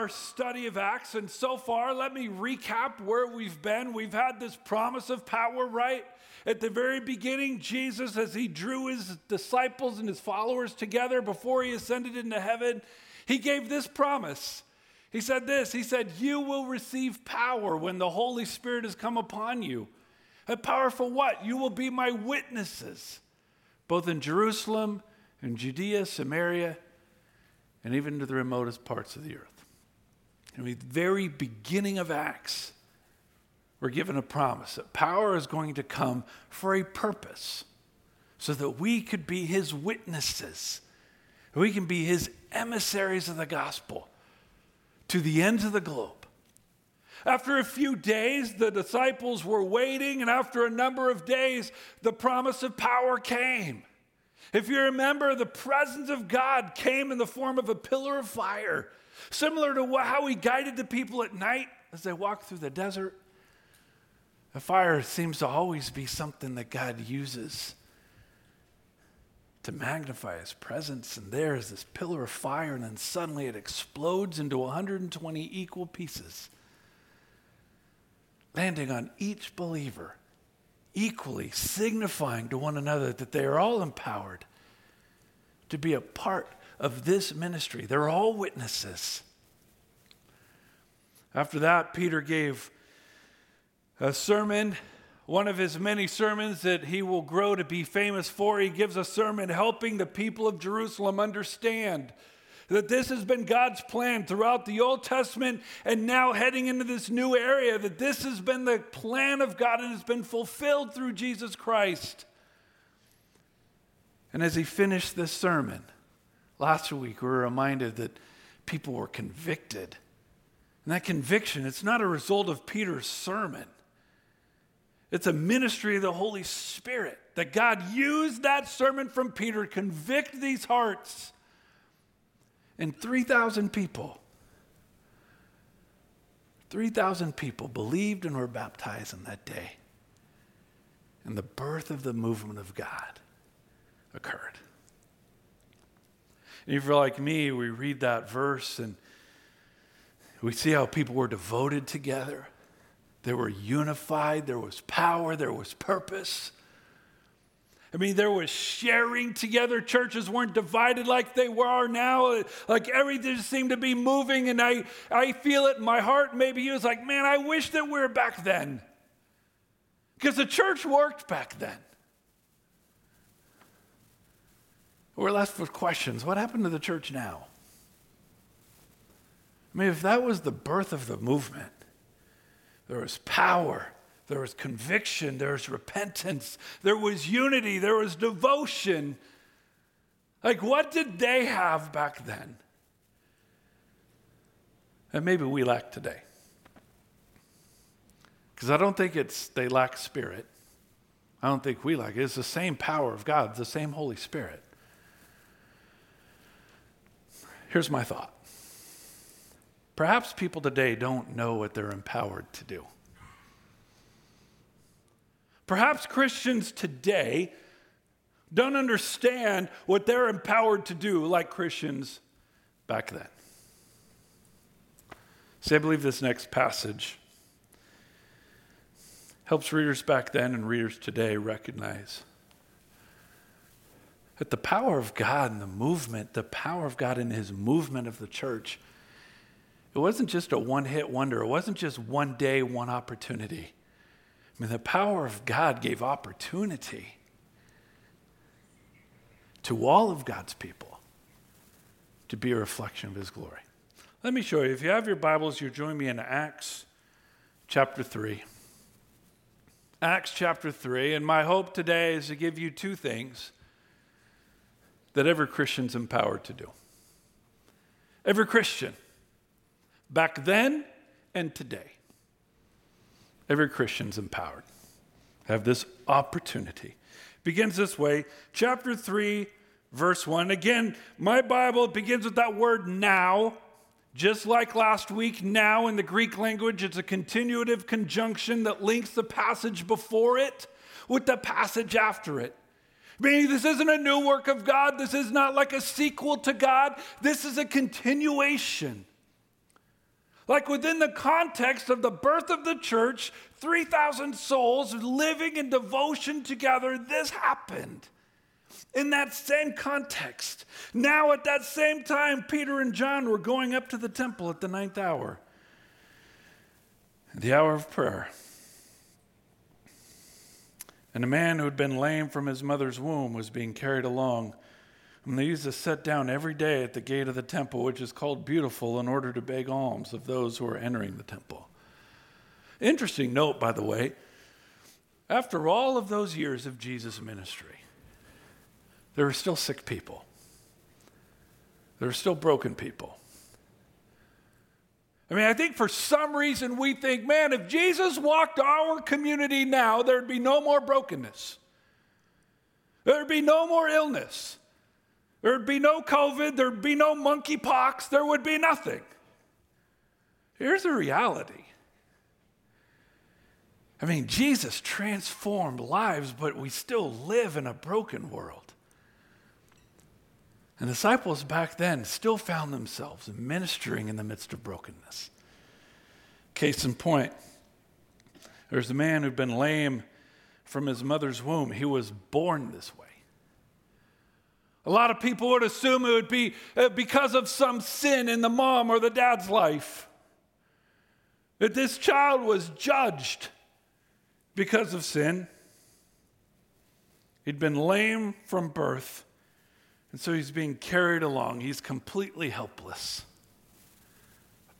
our study of Acts, and so far, let me recap where we've been. We've had this promise of power, right? At the very beginning, Jesus, as he drew his disciples and his followers together before he ascended into heaven, he gave this promise. He said this He said, You will receive power when the Holy Spirit has come upon you. A power for what? You will be my witnesses, both in Jerusalem and Judea, Samaria, and even to the remotest parts of the earth. In the very beginning of Acts, we're given a promise that power is going to come for a purpose so that we could be his witnesses. We can be his emissaries of the gospel to the ends of the globe. After a few days, the disciples were waiting, and after a number of days, the promise of power came. If you remember, the presence of God came in the form of a pillar of fire, similar to how he guided the people at night as they walked through the desert. A fire seems to always be something that God uses to magnify his presence. And there is this pillar of fire, and then suddenly it explodes into 120 equal pieces, landing on each believer, equally signifying to one another that they are all empowered to be a part of this ministry. They're all witnesses. After that, Peter gave a sermon, one of his many sermons that he will grow to be famous for. He gives a sermon helping the people of Jerusalem understand that this has been God's plan throughout the Old Testament and now heading into this new area, that this has been the plan of God and has been fulfilled through Jesus Christ. And as he finished this sermon, last week we were reminded that people were convicted. And that conviction, it's not a result of Peter's sermon. It's a ministry of the Holy Spirit that God used that sermon from Peter to convict these hearts. And 3,000 people, 3,000 people believed and were baptized in that day. And the birth of the movement of God occurred. If you're like me, we read that verse and we see how people were devoted together. They were unified. There was power. There was purpose. I mean, there was sharing together. Churches weren't divided like they are now. Like everything seemed to be moving, and I, I feel it in my heart. Maybe he was like, man, I wish that we were back then. Because the church worked back then. We're left with questions. What happened to the church now? I mean, if that was the birth of the movement, there was power, there was conviction, there was repentance, there was unity, there was devotion. Like, what did they have back then? And maybe we lack today. Because I don't think it's they lack spirit. I don't think we lack it. It's the same power of God, the same Holy Spirit. Here's my thought perhaps people today don't know what they're empowered to do. Perhaps Christians today don't understand what they're empowered to do like Christians back then. See, I believe this next passage helps readers back then and readers today recognize that the power of God in the movement, the power of God in his movement of the church, it wasn't just a one hit wonder. It wasn't just one day, one opportunity. I mean, the power of God gave opportunity to all of God's people to be a reflection of his glory. Let me show you. If you have your Bibles, you join me in Acts chapter 3. Acts chapter 3. And my hope today is to give you two things that every Christian's empowered to do. Every Christian, back then and today, every Christian's empowered. Have this opportunity. Begins this way, chapter 3, verse 1. Again, my Bible begins with that word now. Just like last week, now in the Greek language, it's a continuative conjunction that links the passage before it with the passage after it. Meaning, this isn't a new work of God. This is not like a sequel to God. This is a continuation Like within the context of the birth of the church, 3,000 souls living in devotion together, this happened. In that same context. Now, at that same time, Peter and John were going up to the temple at the ninth hour, the hour of prayer. And a man who had been lame from his mother's womb was being carried along and they used to sit down every day at the gate of the temple, which is called Beautiful, in order to beg alms of those who are entering the temple. Interesting note, by the way. After all of those years of Jesus' ministry, there are still sick people. There are still broken people. I mean, I think for some reason we think, man, if Jesus walked our community now, there'd be no more brokenness. There'd be no more illness. There'd be no COVID, there'd be no monkeypox, there would be nothing. Here's the reality. I mean, Jesus transformed lives, but we still live in a broken world. And disciples back then still found themselves ministering in the midst of brokenness. Case in point, there's a man who'd been lame from his mother's womb. He was born this way. A lot of people would assume it would be uh, because of some sin in the mom or the dad's life. That this child was judged because of sin. He'd been lame from birth, and so he's being carried along. He's completely helpless,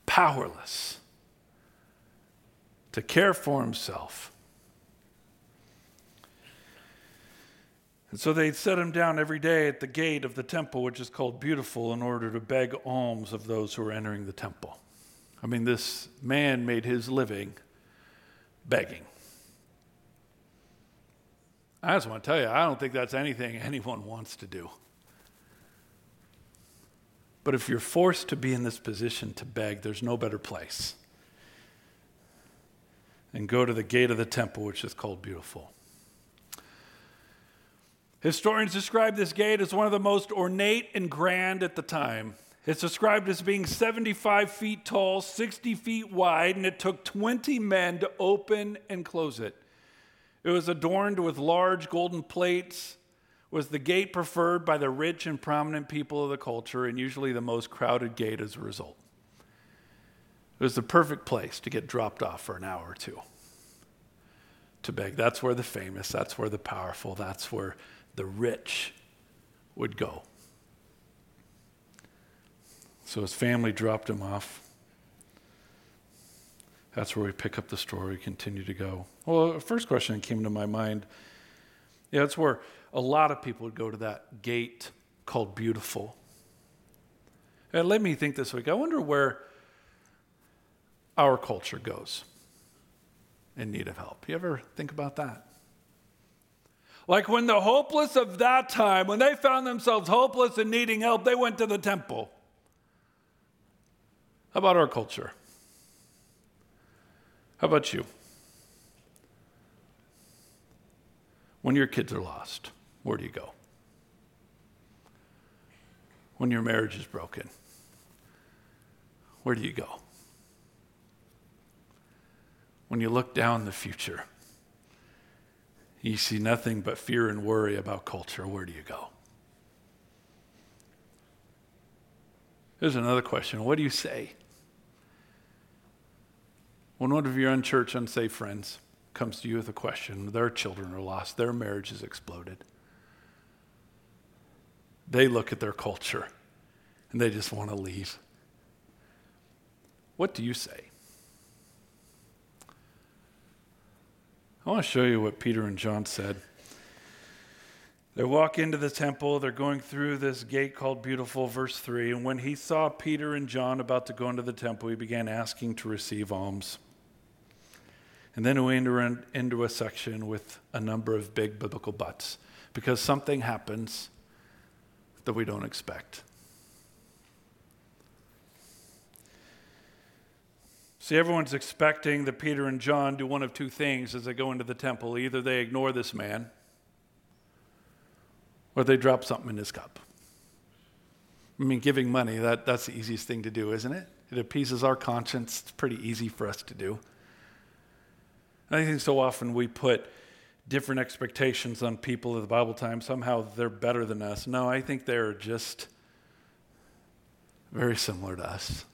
powerless to care for himself. And so they'd set him down every day at the gate of the temple, which is called Beautiful, in order to beg alms of those who were entering the temple. I mean, this man made his living begging. I just want to tell you, I don't think that's anything anyone wants to do. But if you're forced to be in this position to beg, there's no better place. And go to the gate of the temple, which is called Beautiful. Historians describe this gate as one of the most ornate and grand at the time. It's described as being 75 feet tall, 60 feet wide, and it took 20 men to open and close it. It was adorned with large golden plates, was the gate preferred by the rich and prominent people of the culture, and usually the most crowded gate as a result. It was the perfect place to get dropped off for an hour or two to beg. That's where the famous, that's where the powerful, that's where the rich would go. So his family dropped him off. That's where we pick up the story, continue to go. Well, first question that came to my mind yeah, that's where a lot of people would go to that gate called Beautiful. And let me think this week. I wonder where our culture goes in need of help. You ever think about that? Like when the hopeless of that time, when they found themselves hopeless and needing help, they went to the temple. How about our culture? How about you? When your kids are lost, where do you go? When your marriage is broken, where do you go? When you look down the future, you see nothing but fear and worry about culture, where do you go? Here's another question What do you say? When one of your unchurched, unsafe friends comes to you with a question, their children are lost, their marriage has exploded, they look at their culture and they just want to leave. What do you say? I want to show you what Peter and John said. They walk into the temple, they're going through this gate called Beautiful, verse 3. And when he saw Peter and John about to go into the temple, he began asking to receive alms. And then we enter into a section with a number of big biblical buts because something happens that we don't expect. See, everyone's expecting that Peter and John do one of two things as they go into the temple. Either they ignore this man, or they drop something in his cup. I mean, giving money, that, that's the easiest thing to do, isn't it? It appeases our conscience. It's pretty easy for us to do. And I think so often we put different expectations on people of the Bible time. Somehow they're better than us. No, I think they're just very similar to us.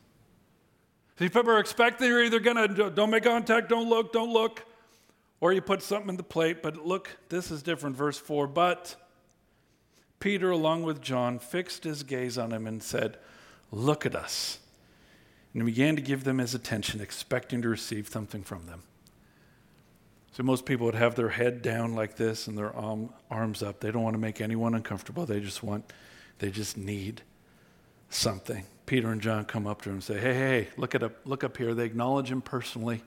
See, people are expecting you're either going to don't make contact, don't look, don't look, or you put something in the plate. But look, this is different. Verse 4 But Peter, along with John, fixed his gaze on him and said, Look at us. And he began to give them his attention, expecting to receive something from them. So most people would have their head down like this and their arm, arms up. They don't want to make anyone uncomfortable. They just want, they just need something. Peter and John come up to him and say, "Hey, hey, look at up, look up here." They acknowledge him personally.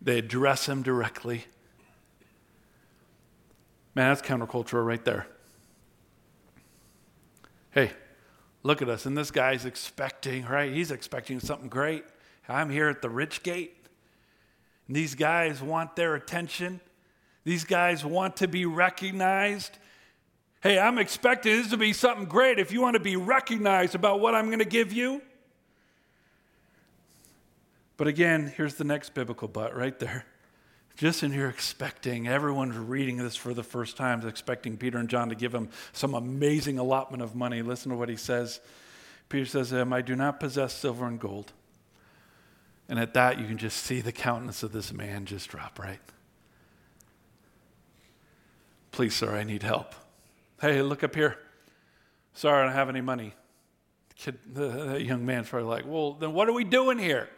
They address him directly. Man, that's countercultural right there. Hey, look at us. And this guy's expecting, right? He's expecting something great. I'm here at the rich gate. And these guys want their attention. These guys want to be recognized. Hey, I'm expecting this to be something great if you want to be recognized about what I'm going to give you. But again, here's the next biblical but right there. Just in here expecting, everyone's reading this for the first time, expecting Peter and John to give him some amazing allotment of money. Listen to what he says. Peter says to him, I do not possess silver and gold and at that, you can just see the countenance of this man just drop, right? Please, sir, I need help. Hey, look up here. Sorry, I don't have any money. The, kid, the, the young man's probably like, well, then what are we doing here?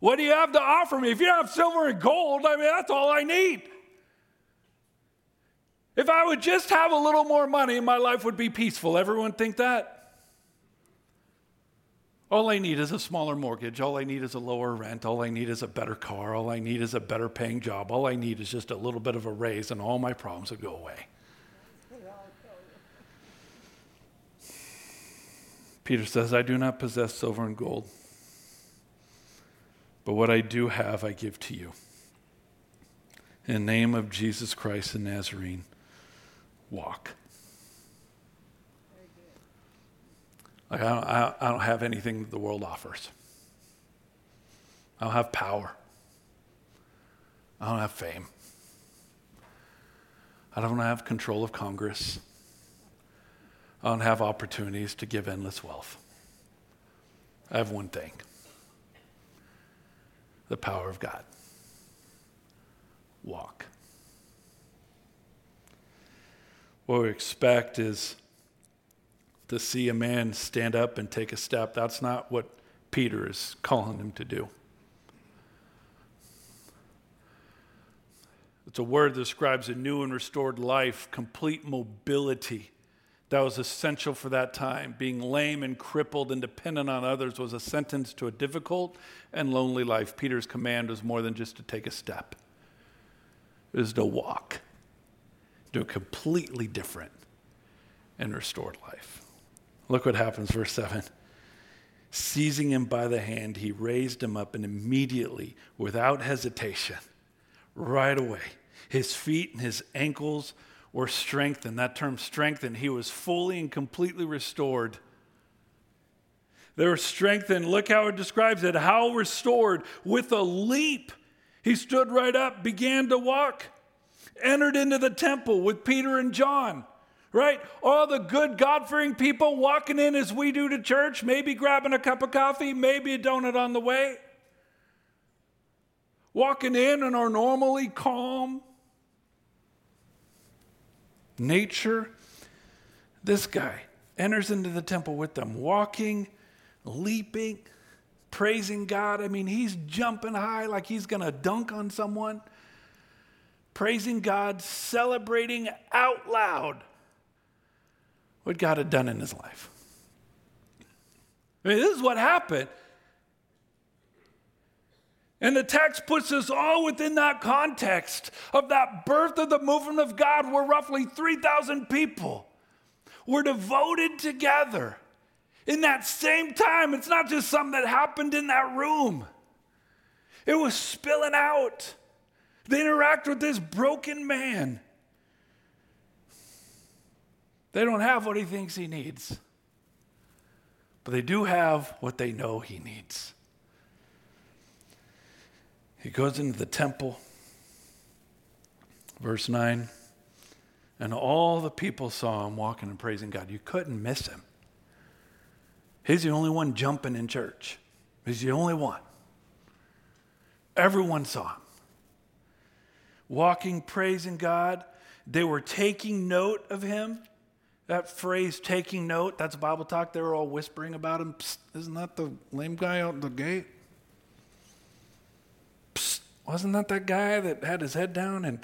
What do you have to offer me? If you have silver and gold, I mean, that's all I need. If I would just have a little more money, my life would be peaceful. Everyone think that? All I need is a smaller mortgage. All I need is a lower rent. All I need is a better car. All I need is a better paying job. All I need is just a little bit of a raise, and all my problems would go away. Peter says, I do not possess silver and gold, but what I do have, I give to you. In the name of Jesus Christ the Nazarene, walk. Like, I don't, I don't have anything that the world offers. I don't have power. I don't have fame. I don't have control of Congress. I don't have opportunities to give endless wealth. I have one thing the power of God. Walk. What we expect is to see a man stand up and take a step. That's not what Peter is calling him to do. It's a word that describes a new and restored life, complete mobility. That was essential for that time. Being lame and crippled and dependent on others was a sentence to a difficult and lonely life. Peter's command was more than just to take a step, it was to walk to a completely different and restored life. Look what happens, verse 7. Seizing him by the hand, he raised him up, and immediately, without hesitation, right away, his feet and his ankles were strengthened. That term strengthened, he was fully and completely restored. They were strengthened. Look how it describes it how restored. With a leap, he stood right up, began to walk, entered into the temple with Peter and John right? All the good, God fearing people walking in as we do to church, maybe grabbing a cup of coffee, maybe a donut on the way. Walking in and are normally calm nature. This guy enters into the temple with them, walking, leaping, praising God. I mean, he's jumping high like he's going to dunk on someone. Praising God, celebrating out loud what God had done in his life. I mean, this is what happened. And the text puts us all within that context of that birth of the movement of God, where roughly 3,000 people were devoted together in that same time. It's not just something that happened in that room, it was spilling out. They interact with this broken man they don't have what he thinks he needs. but they do have what they know he needs. He goes into the temple, verse 9, and all the people saw him walking and praising God. You couldn't miss him. He's the only one jumping in church, he's the only one. Everyone saw him. Walking, praising God. They were taking note of him. That phrase, taking note, that's Bible talk. They were all whispering about him. Isn't that the lame guy out the gate? Psst, wasn't that that guy that had his head down and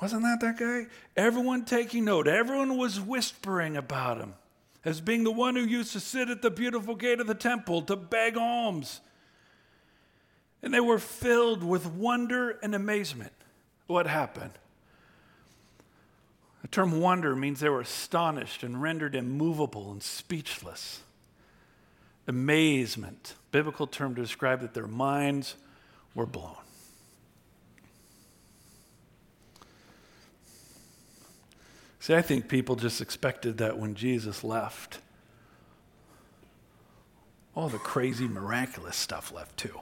wasn't that that guy? Everyone taking note. Everyone was whispering about him as being the one who used to sit at the beautiful gate of the temple to beg alms. And they were filled with wonder and amazement. What happened? The term wonder means they were astonished and rendered immovable and speechless. Amazement, biblical term to describe that their minds were blown. See, I think people just expected that when Jesus left, all the crazy, miraculous stuff left too.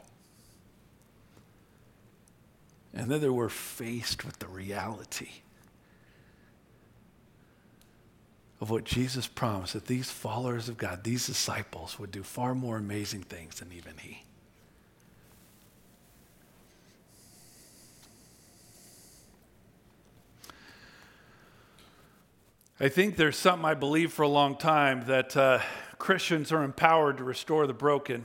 And then they were faced with the reality of what Jesus promised that these followers of God, these disciples, would do far more amazing things than even he. I think there's something I believe for a long time that uh, Christians are empowered to restore the broken.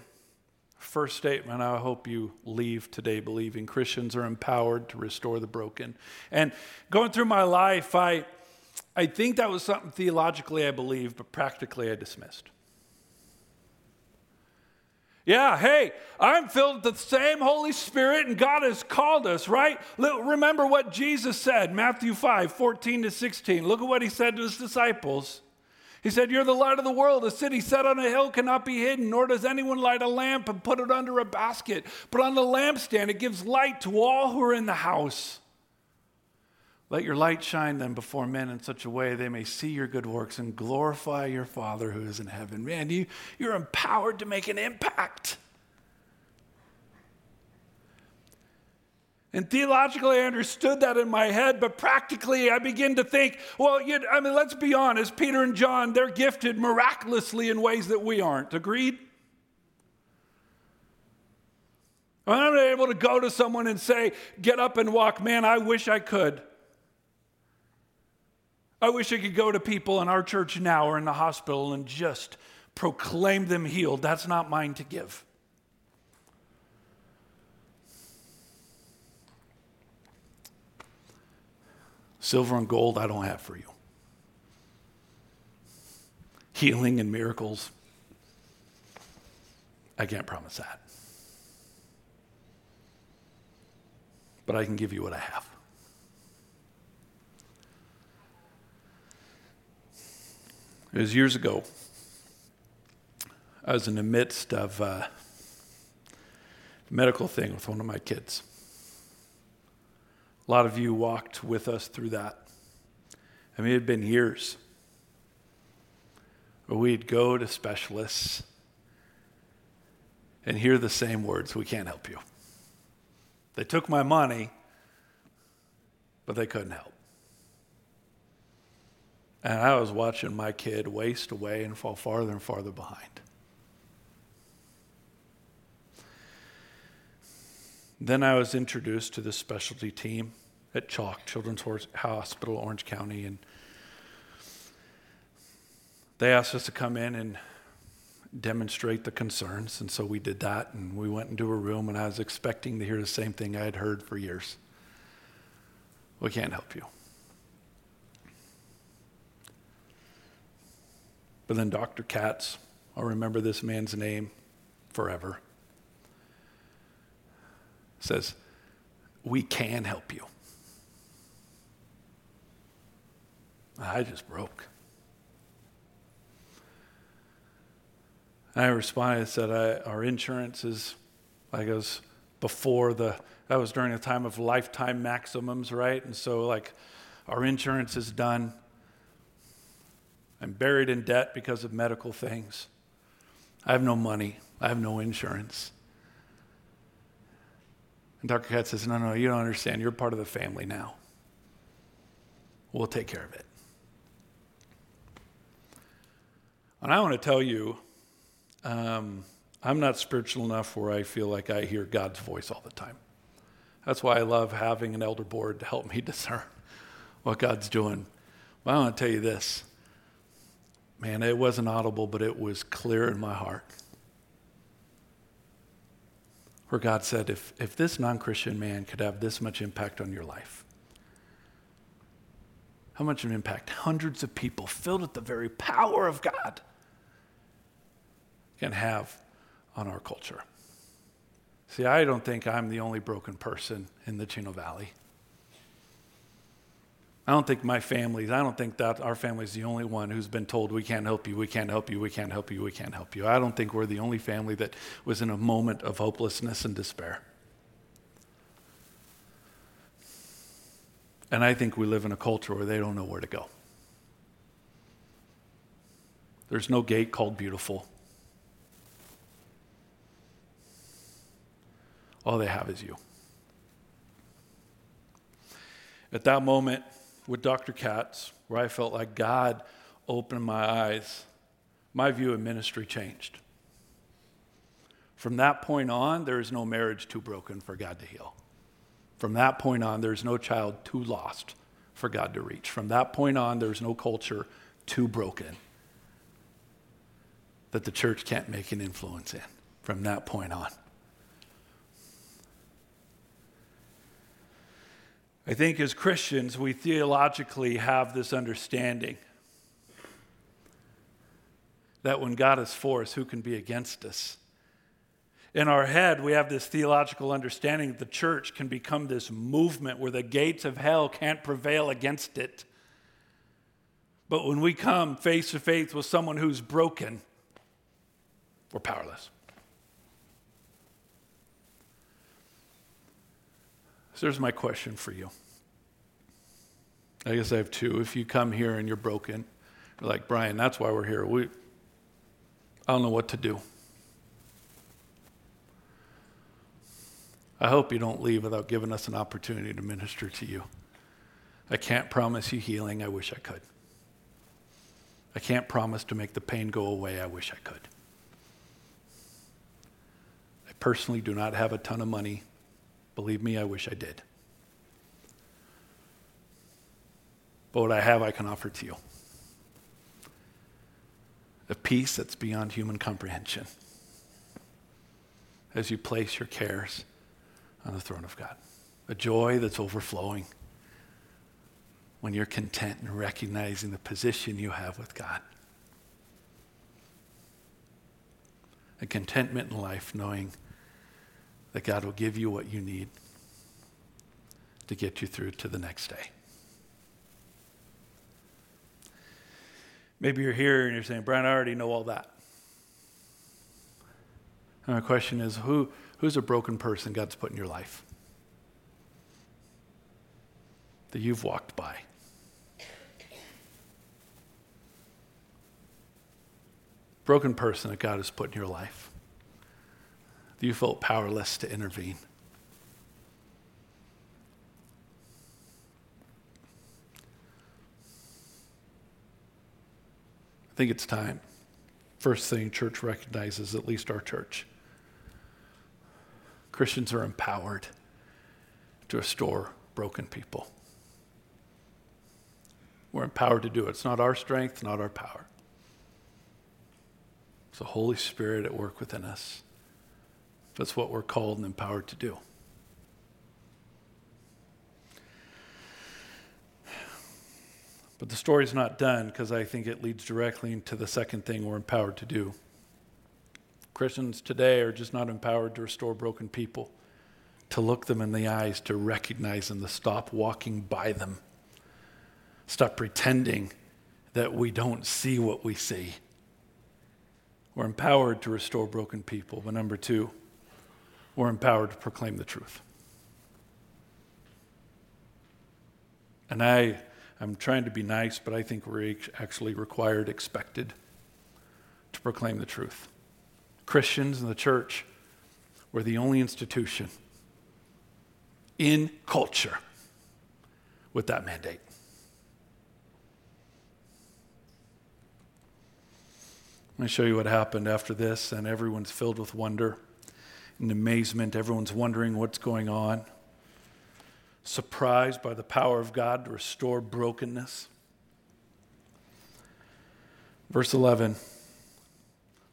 First statement, I hope you leave today believing Christians are empowered to restore the broken. And going through my life, I, I think that was something theologically I believed, but practically I dismissed. Yeah, hey, I'm filled with the same Holy Spirit and God has called us, right? Remember what Jesus said, Matthew 5 14 to 16. Look at what he said to his disciples. He said, You're the light of the world. A city set on a hill cannot be hidden, nor does anyone light a lamp and put it under a basket, but on the lampstand it gives light to all who are in the house. Let your light shine then before men in such a way they may see your good works and glorify your Father who is in heaven. Man, you, you're empowered to make an impact. And theologically, I understood that in my head, but practically, I begin to think, well, you, I mean, let's be honest. Peter and John, they're gifted miraculously in ways that we aren't. Agreed? I'm not able to go to someone and say, get up and walk. Man, I wish I could. I wish I could go to people in our church now or in the hospital and just proclaim them healed. That's not mine to give. Silver and gold, I don't have for you. Healing and miracles, I can't promise that. But I can give you what I have. It was years ago. I was in the midst of a medical thing with one of my kids. A lot of you walked with us through that. I mean, it had been years we'd go to specialists and hear the same words We can't help you. They took my money, but they couldn't help. And I was watching my kid waste away and fall farther and farther behind. Then I was introduced to the specialty team at CHOC Children's Hospital, Orange County, and they asked us to come in and demonstrate the concerns, and so we did that, and we went into a room, and I was expecting to hear the same thing I had heard for years. We can't help you. But then Dr. Katz, I'll remember this man's name forever says, We can help you. I just broke. I responded and said, I, Our insurance is, like, it was before the, that was during a time of lifetime maximums, right? And so, like, our insurance is done. I'm buried in debt because of medical things. I have no money. I have no insurance. And Dr. Katz says, No, no, you don't understand. You're part of the family now. We'll take care of it. And I want to tell you, um, I'm not spiritual enough where I feel like I hear God's voice all the time. That's why I love having an elder board to help me discern what God's doing. But I want to tell you this man, it wasn't audible, but it was clear in my heart. Where God said, if, if this non Christian man could have this much impact on your life, how much of an impact hundreds of people filled with the very power of God can have on our culture. See, I don't think I'm the only broken person in the Chino Valley. I don't think my family's, I don't think that our family is the only one who's been told, we can't help you, we can't help you, we can't help you, we can't help you. I don't think we're the only family that was in a moment of hopelessness and despair. And I think we live in a culture where they don't know where to go. There's no gate called beautiful. All they have is you. At that moment with Dr. Katz, where I felt like God opened my eyes, my view of ministry changed. From that point on, there is no marriage too broken for God to heal. From that point on, there's no child too lost for God to reach. From that point on, there's no culture too broken that the church can't make an influence in. From that point on. I think as Christians, we theologically have this understanding that when God is for us, who can be against us? In our head, we have this theological understanding that the church can become this movement where the gates of hell can't prevail against it. But when we come face to face with someone who's broken, we're powerless. So there's my question for you. I guess I have two. If you come here and you're broken, you're like, Brian, that's why we're here. We, I don't know what to do. I hope you don't leave without giving us an opportunity to minister to you. I can't promise you healing. I wish I could. I can't promise to make the pain go away. I wish I could. I personally do not have a ton of money Believe me, I wish I did. But what I have, I can offer to you a peace that's beyond human comprehension as you place your cares on the throne of God, a joy that's overflowing when you're content and recognizing the position you have with God. A contentment in life knowing that God will give you what you need to get you through to the next day. Maybe you're here and you're saying, Brian, I already know all that. And my question is who, who's a broken person God's put in your life that you've walked by? Broken person that God has put in your life you felt powerless to intervene. I think it's time. First thing church recognizes, at least our church, Christians are empowered to restore broken people. We're empowered to do it. It's not our strength, not our power. It's the Holy Spirit at work within us. That's what we're called and empowered to do. But the story's not done because I think it leads directly into the second thing we're empowered to do. Christians today are just not empowered to restore broken people, to look them in the eyes, to recognize them, to stop walking by them, stop pretending that we don't see what we see. We're empowered to restore broken people. But number two, we're empowered to proclaim the truth. And I, I'm trying to be nice, but I think we're actually required, expected to proclaim the truth. Christians and the church were the only institution in culture with that mandate. Let me show you what happened after this, and everyone's filled with wonder and amazement. Everyone's wondering what's going on, surprised by the power of God to restore brokenness. Verse 11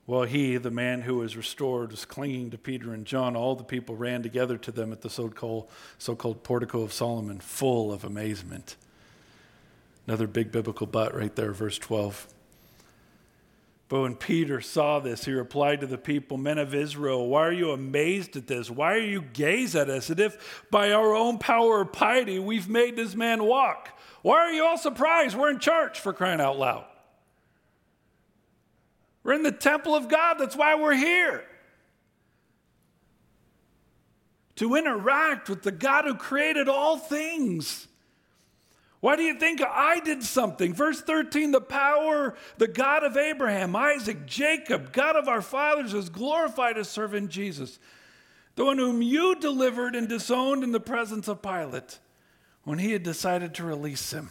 While he, the man who was restored, was clinging to Peter and John, all the people ran together to them at the so called, so called portico of Solomon, full of amazement. Another big biblical but right there, verse 12. But when Peter saw this, he replied to the people, Men of Israel, why are you amazed at this? Why are you gaze at us as if by our own power or piety we've made this man walk? Why are you all surprised? We're in church for crying out loud. We're in the temple of God. That's why we're here. To interact with the God who created all things. Why do you think I did something? Verse 13 the power, the God of Abraham, Isaac, Jacob, God of our fathers, has glorified his servant Jesus, the one whom you delivered and disowned in the presence of Pilate when he had decided to release him.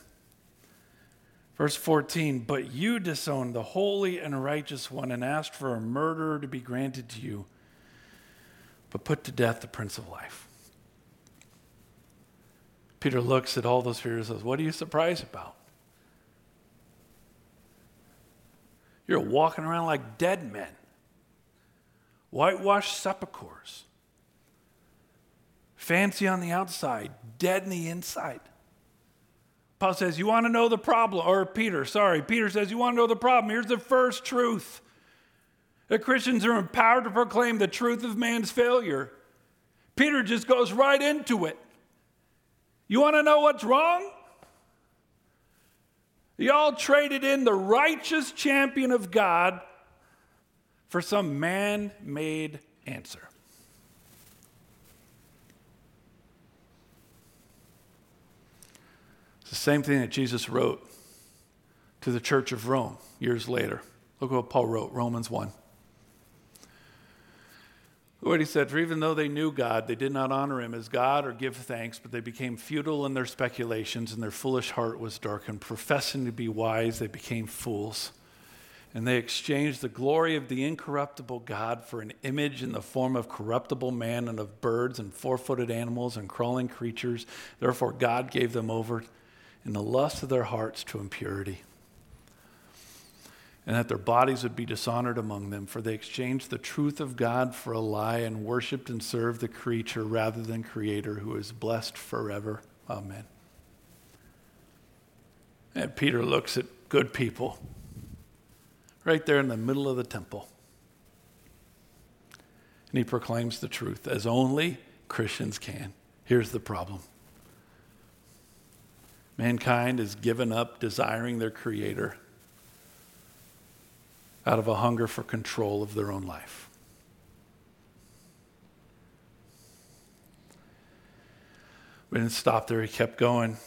Verse 14, but you disowned the holy and righteous one and asked for a murderer to be granted to you, but put to death the Prince of Life. Peter looks at all those fears and says, What are you surprised about? You're walking around like dead men, whitewashed sepulchres, fancy on the outside, dead in the inside. Paul says, You want to know the problem? Or Peter, sorry, Peter says, You want to know the problem? Here's the first truth that Christians are empowered to proclaim the truth of man's failure. Peter just goes right into it. You want to know what's wrong? Y'all traded in the righteous champion of God for some man made answer. It's the same thing that Jesus wrote to the church of Rome years later. Look what Paul wrote, Romans 1. What he said, for even though they knew God, they did not honor him as God or give thanks, but they became futile in their speculations, and their foolish heart was darkened. Professing to be wise, they became fools. And they exchanged the glory of the incorruptible God for an image in the form of corruptible man and of birds and four footed animals and crawling creatures. Therefore, God gave them over in the lust of their hearts to impurity and that their bodies would be dishonored among them, for they exchanged the truth of God for a lie and worshiped and served the creature rather than Creator, who is blessed forever. Amen. And Peter looks at good people right there in the middle of the temple. And he proclaims the truth as only Christians can. Here's the problem mankind has given up desiring their Creator out of a hunger for control of their own life. We didn't stop there, he kept going.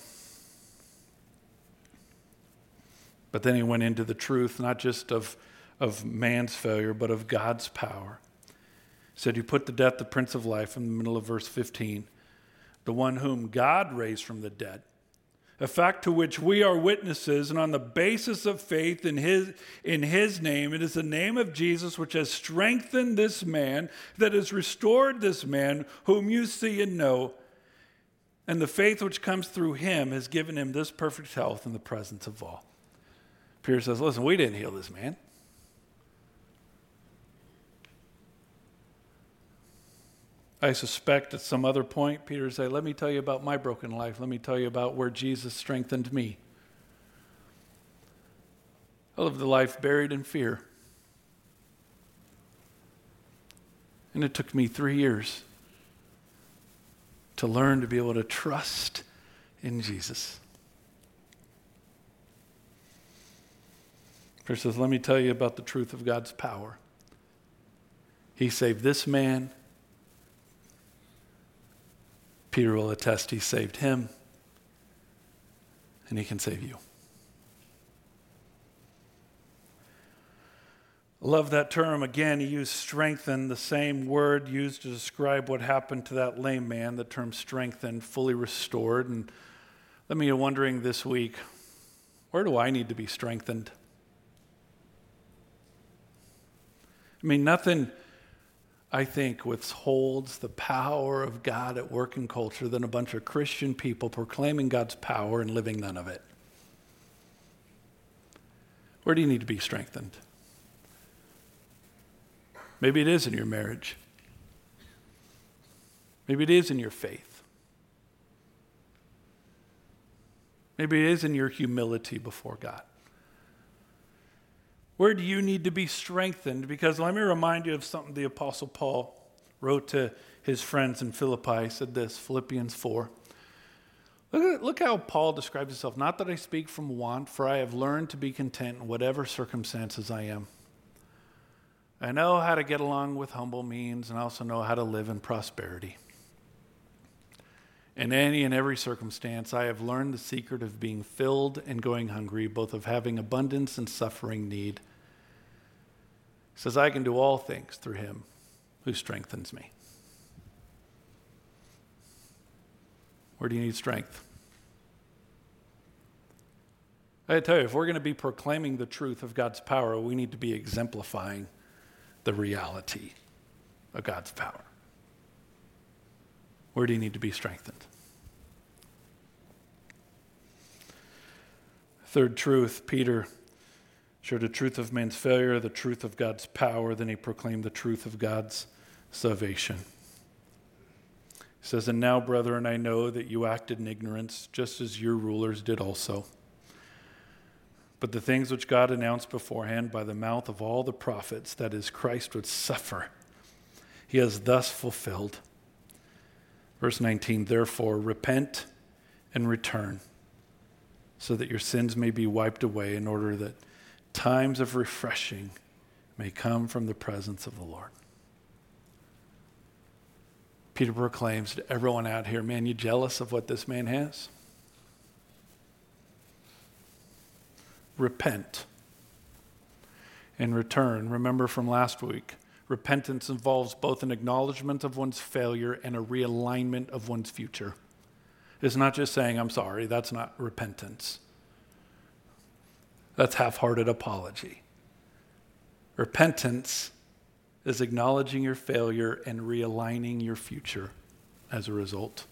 But then he went into the truth, not just of, of man's failure, but of God's power. He said, You put to death the Prince of Life in the middle of verse 15, the one whom God raised from the dead a fact to which we are witnesses, and on the basis of faith in his, in his name, it is the name of Jesus which has strengthened this man, that has restored this man, whom you see and know. And the faith which comes through him has given him this perfect health in the presence of all. Peter says, Listen, we didn't heal this man. I suspect at some other point, Peter say, Let me tell you about my broken life. Let me tell you about where Jesus strengthened me. I lived a life buried in fear. And it took me three years to learn to be able to trust in Jesus. Peter says, Let me tell you about the truth of God's power. He saved this man Peter will attest he saved him, and he can save you. Love that term. Again, he used strengthen, the same word used to describe what happened to that lame man, the term strengthen, fully restored. And let me be wondering this week, where do I need to be strengthened? I mean, nothing, I think, withholds the power of God at work in culture than a bunch of Christian people proclaiming God's power and living none of it. Where do you need to be strengthened? Maybe it is in your marriage. Maybe it is in your faith. Maybe it is in your humility before God. Where do you need to be strengthened? Because let me remind you of something the Apostle Paul wrote to his friends in Philippi. He said this Philippians 4. Look, look how Paul describes himself. Not that I speak from want, for I have learned to be content in whatever circumstances I am. I know how to get along with humble means, and I also know how to live in prosperity. In any and every circumstance, I have learned the secret of being filled and going hungry, both of having abundance and suffering need. He says, I can do all things through him who strengthens me. Where do you need strength? I tell you, if we're going to be proclaiming the truth of God's power, we need to be exemplifying the reality of God's power? Where do you need to be strengthened? Third truth, Peter showed the truth of man's failure, the truth of God's power, then he proclaimed the truth of God's salvation. He says, And now, brethren, I know that you acted in ignorance, just as your rulers did also. But the things which God announced beforehand by the mouth of all the prophets, that is, Christ would suffer, he has thus fulfilled. Verse 19, therefore, repent and return, so that your sins may be wiped away, in order that times of refreshing may come from the presence of the Lord. Peter proclaims to everyone out here, man, you jealous of what this man has? repent and return. Remember from last week, repentance involves both an acknowledgement of one's failure and a realignment of one's future. It's not just saying, I'm sorry, that's not repentance. That's half hearted apology. Repentance is acknowledging your failure and realigning your future as a result.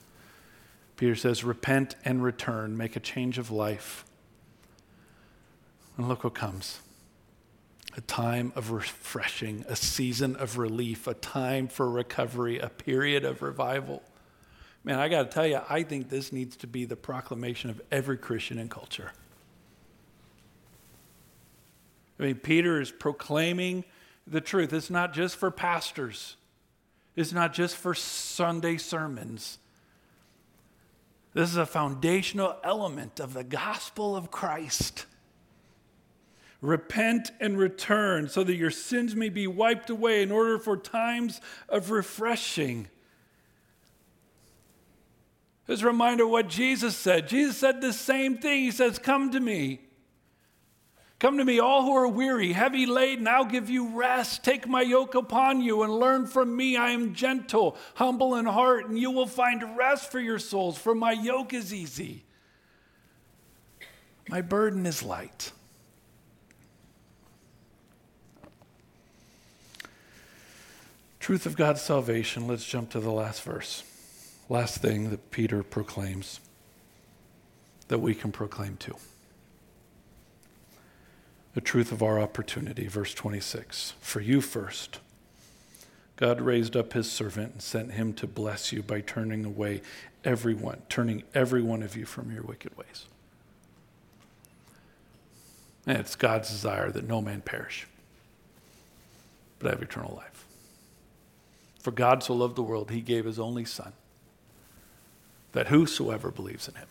Peter says, Repent and return, make a change of life. And look what comes a time of refreshing, a season of relief, a time for recovery, a period of revival. Man, I got to tell you, I think this needs to be the proclamation of every Christian in culture. I mean, Peter is proclaiming the truth. It's not just for pastors, it's not just for Sunday sermons. This is a foundational element of the gospel of Christ. Repent and return so that your sins may be wiped away in order for times of refreshing. As a reminder what Jesus said. Jesus said the same thing. He says, Come to me. Come to me, all who are weary, heavy laden, I'll give you rest. Take my yoke upon you and learn from me. I am gentle, humble in heart, and you will find rest for your souls, for my yoke is easy. My burden is light. Truth of God's salvation. Let's jump to the last verse. Last thing that Peter proclaims that we can proclaim too. The truth of our opportunity, verse 26. For you first, God raised up his servant and sent him to bless you by turning away everyone, turning every one of you from your wicked ways. And it's God's desire that no man perish, but have eternal life. For God so loved the world, he gave his only Son, that whosoever believes in him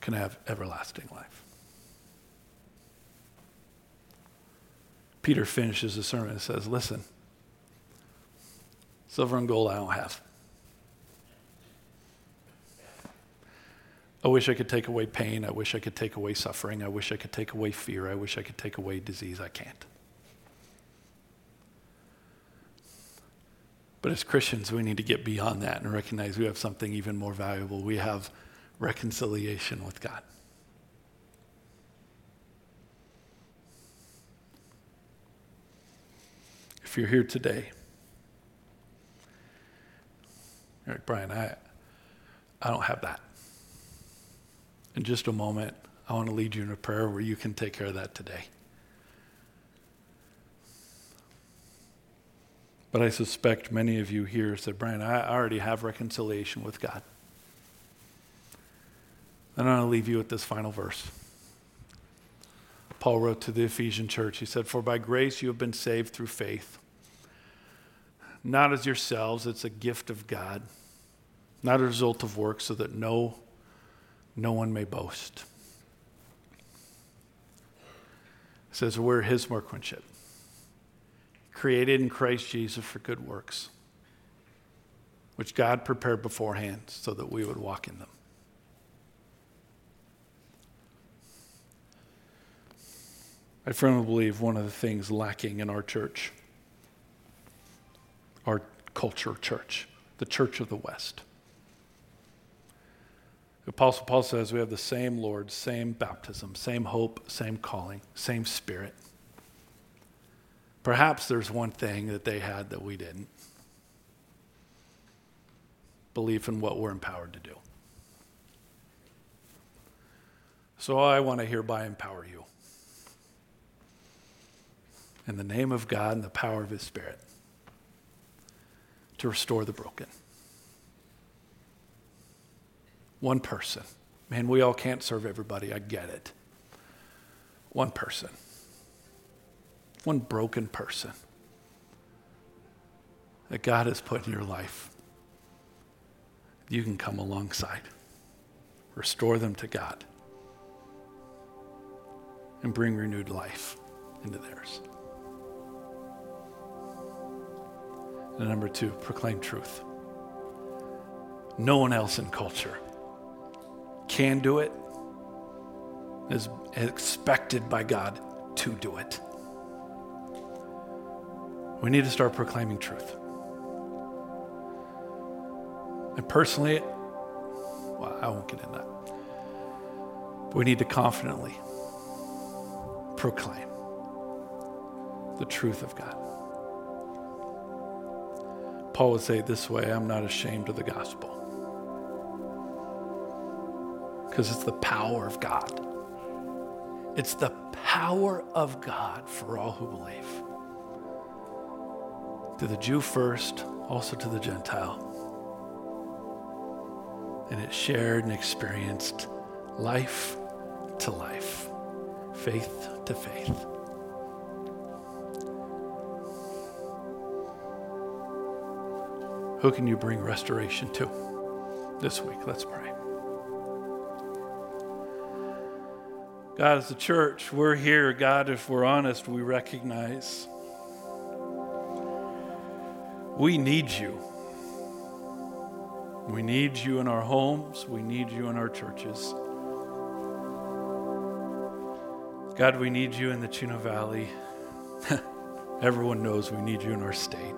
can have everlasting life. Peter finishes the sermon and says, Listen, silver and gold I don't have. I wish I could take away pain. I wish I could take away suffering. I wish I could take away fear. I wish I could take away disease. I can't. But as Christians, we need to get beyond that and recognize we have something even more valuable. We have reconciliation with God. If you're here today, Eric Brian, I, I don't have that. In just a moment, I want to lead you in a prayer where you can take care of that today. But I suspect many of you here said, Brian, I already have reconciliation with God. And to leave you with this final verse. Paul wrote to the Ephesian church, he said, For by grace you have been saved through faith, not as yourselves, it's a gift of God, not a result of works, so that no, no one may boast. It says, We're his workmanship created in Christ Jesus for good works, which God prepared beforehand so that we would walk in them. I firmly believe one of the things lacking in our church, our culture church, the church of the West. The Apostle Paul says we have the same Lord, same baptism, same hope, same calling, same spirit. Perhaps there's one thing that they had that we didn't belief in what we're empowered to do. So I want to hereby empower you. In the name of God and the power of His Spirit to restore the broken. One person. Man, we all can't serve everybody. I get it. One person one broken person that God has put in your life, you can come alongside, restore them to God, and bring renewed life into theirs. And number two, proclaim truth. No one else in culture can do it, is expected by God to do it. We need to start proclaiming truth. And personally, well, I won't get into that. But we need to confidently proclaim the truth of God. Paul would say it this way I'm not ashamed of the gospel. Because it's the power of God. It's the power of God for all who believe to the Jew first, also to the Gentile. And it shared and experienced life to life, faith to faith. Who can you bring restoration to this week? Let's pray. God, as a church, we're here. God, if we're honest, we recognize we need you. We need you in our homes. We need you in our churches. God, we need you in the Chino Valley. Everyone knows we need you in our state.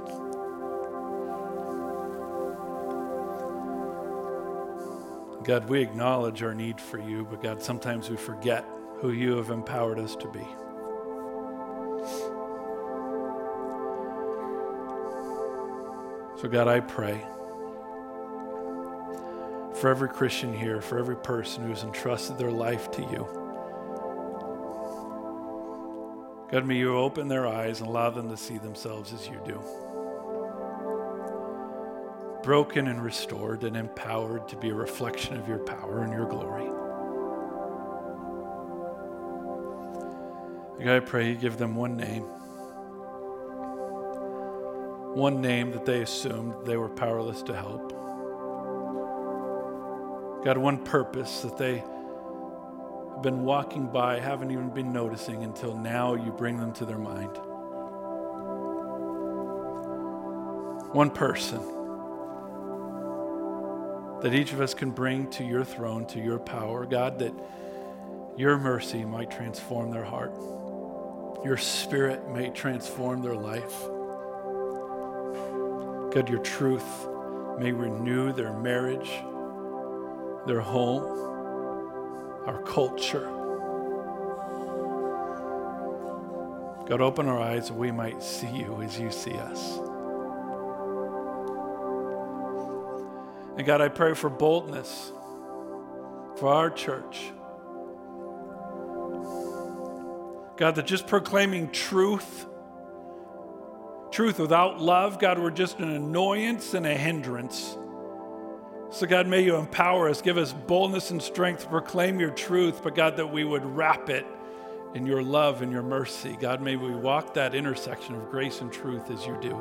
God, we acknowledge our need for you, but God, sometimes we forget who you have empowered us to be. So, God, I pray for every Christian here, for every person who's entrusted their life to you. God, may you open their eyes and allow them to see themselves as you do. Broken and restored and empowered to be a reflection of your power and your glory. God, I pray you give them one name one name that they assumed they were powerless to help. God, one purpose that they have been walking by, haven't even been noticing until now you bring them to their mind. One person that each of us can bring to your throne, to your power, God, that your mercy might transform their heart, your spirit may transform their life God, your truth may renew their marriage, their home, our culture. God, open our eyes that we might see you as you see us. And God, I pray for boldness for our church. God, that just proclaiming truth, truth without love, God, we're just an annoyance and a hindrance. So, God, may you empower us, give us boldness and strength to proclaim your truth, but God, that we would wrap it in your love and your mercy. God, may we walk that intersection of grace and truth as you do.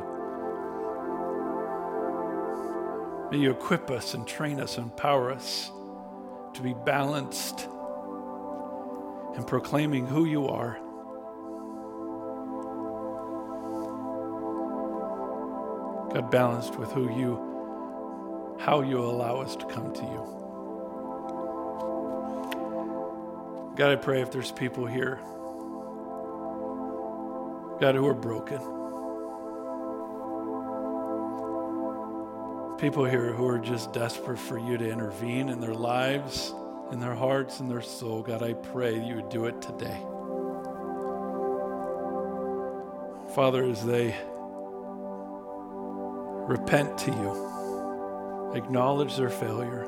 May you equip us and train us, and empower us to be balanced in proclaiming who you are. God, balanced with who you, how you allow us to come to you. God, I pray if there's people here, God, who are broken. People here who are just desperate for you to intervene in their lives, in their hearts, in their soul. God, I pray you would do it today. Father, as they repent to you, acknowledge their failure,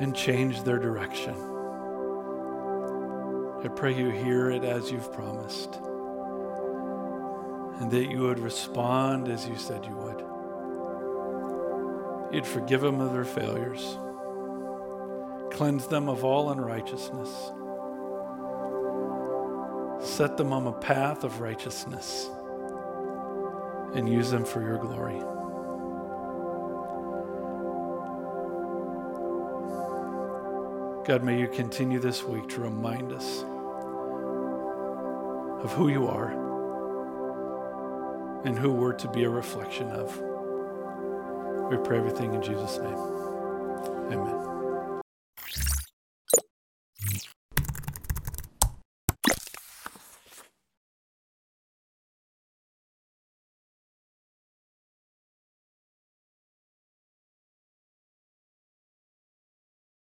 and change their direction. I pray you hear it as you've promised, and that you would respond as you said you would. You'd forgive them of their failures, cleanse them of all unrighteousness, set them on a path of righteousness and use them for your glory. God, may you continue this week to remind us of who you are and who we're to be a reflection of. We pray everything in Jesus' name. Amen.